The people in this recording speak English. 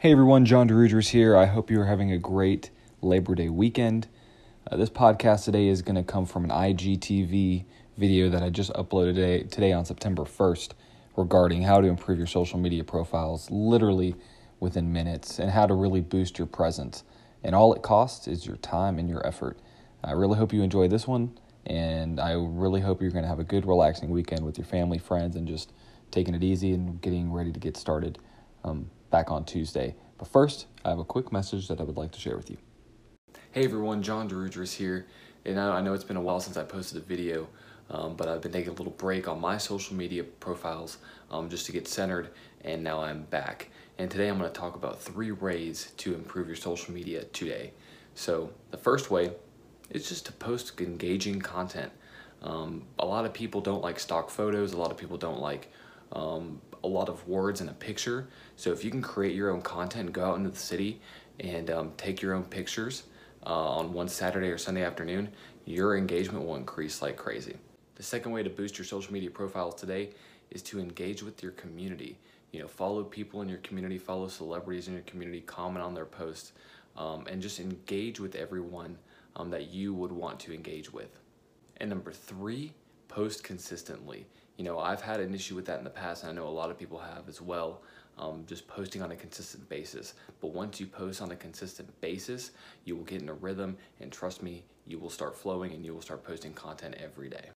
Hey everyone, John Dirugeris here. I hope you're having a great Labor Day weekend. Uh, this podcast today is going to come from an IGTV video that I just uploaded today, today on September 1st regarding how to improve your social media profiles literally within minutes and how to really boost your presence. And all it costs is your time and your effort. I really hope you enjoy this one, and I really hope you're going to have a good, relaxing weekend with your family, friends, and just taking it easy and getting ready to get started. Um, back on Tuesday. But first, I have a quick message that I would like to share with you. Hey everyone, John Dirugeris here. And I know it's been a while since I posted a video, um, but I've been taking a little break on my social media profiles um, just to get centered, and now I'm back. And today I'm going to talk about three ways to improve your social media today. So, the first way is just to post engaging content. Um, a lot of people don't like stock photos, a lot of people don't like um, a lot of words and a picture. So if you can create your own content, go out into the city and um, take your own pictures uh, on one Saturday or Sunday afternoon, your engagement will increase like crazy. The second way to boost your social media profiles today is to engage with your community. You know, follow people in your community, follow celebrities in your community, comment on their posts, um, and just engage with everyone um, that you would want to engage with. And number three, post consistently. You know, I've had an issue with that in the past, and I know a lot of people have as well, um, just posting on a consistent basis. But once you post on a consistent basis, you will get in a rhythm, and trust me, you will start flowing and you will start posting content every day.